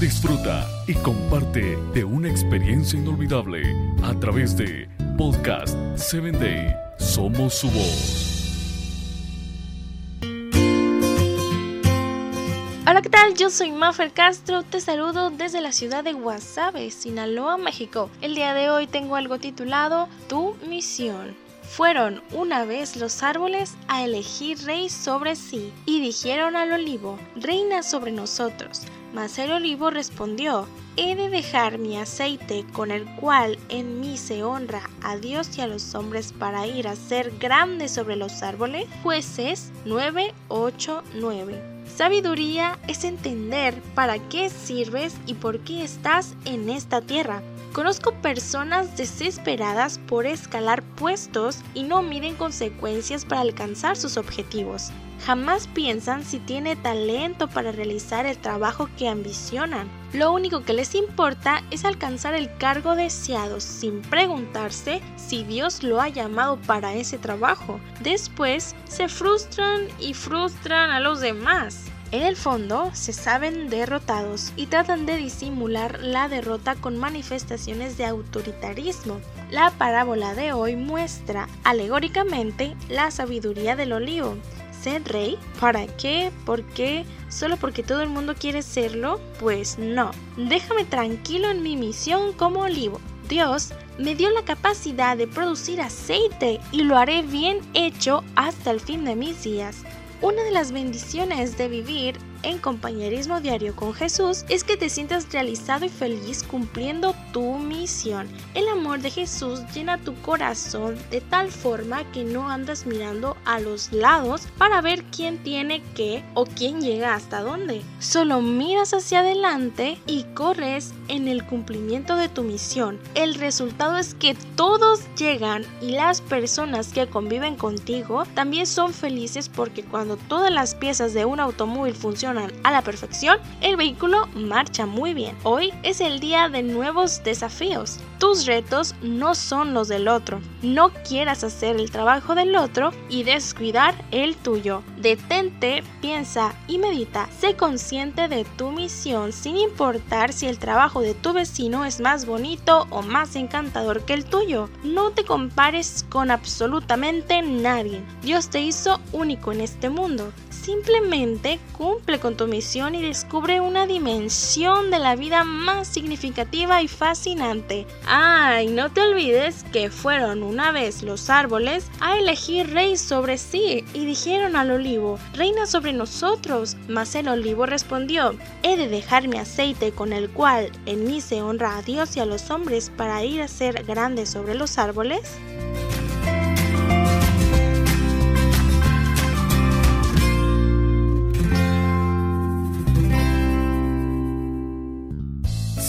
disfruta y comparte de una experiencia inolvidable a través de Podcast 7 Day. Somos su voz. Hola, ¿qué tal? Yo soy Maffer Castro, te saludo desde la ciudad de Guasave, Sinaloa, México. El día de hoy tengo algo titulado Tu misión. Fueron una vez los árboles a elegir rey sobre sí, y dijeron al olivo, reina sobre nosotros. Mas el olivo respondió, ¿he de dejar mi aceite con el cual en mí se honra a Dios y a los hombres para ir a ser grande sobre los árboles? Jueces 9, 8, 9. Sabiduría es entender para qué sirves y por qué estás en esta tierra. Conozco personas desesperadas por escalar puestos y no miden consecuencias para alcanzar sus objetivos. Jamás piensan si tiene talento para realizar el trabajo que ambicionan. Lo único que les importa es alcanzar el cargo deseado sin preguntarse si Dios lo ha llamado para ese trabajo. Después se frustran y frustran a los demás. En el fondo, se saben derrotados y tratan de disimular la derrota con manifestaciones de autoritarismo. La parábola de hoy muestra alegóricamente la sabiduría del olivo. ¿Ser rey? ¿Para qué? ¿Por qué? ¿Solo porque todo el mundo quiere serlo? Pues no. Déjame tranquilo en mi misión como olivo. Dios me dio la capacidad de producir aceite y lo haré bien hecho hasta el fin de mis días. Una de las bendiciones de vivir en compañerismo diario con Jesús es que te sientas realizado y feliz cumpliendo tu misión. El amor de Jesús llena tu corazón de tal forma que no andas mirando a los lados para ver quién tiene qué o quién llega hasta dónde. Solo miras hacia adelante y corres en el cumplimiento de tu misión. El resultado es que todos llegan y las personas que conviven contigo también son felices porque cuando todas las piezas de un automóvil funcionan a la perfección, el vehículo marcha muy bien. Hoy es el día de nuevos desafíos. Tus retos no son los del otro. No quieras hacer el trabajo del otro y descuidar el tuyo. Detente, piensa y medita. Sé consciente de tu misión sin importar si el trabajo de tu vecino es más bonito o más encantador que el tuyo. No te compares con absolutamente nadie. Dios te hizo único en este mundo. Simplemente cumple con tu misión y descubre una dimensión de la vida más significativa y fascinante. Ay, no te olvides que fueron una vez los árboles a elegir rey sobre sí y dijeron al olivo, reina sobre nosotros. Mas el olivo respondió, he de dejar mi aceite con el cual en mí se honra a Dios y a los hombres para ir a ser grande sobre los árboles.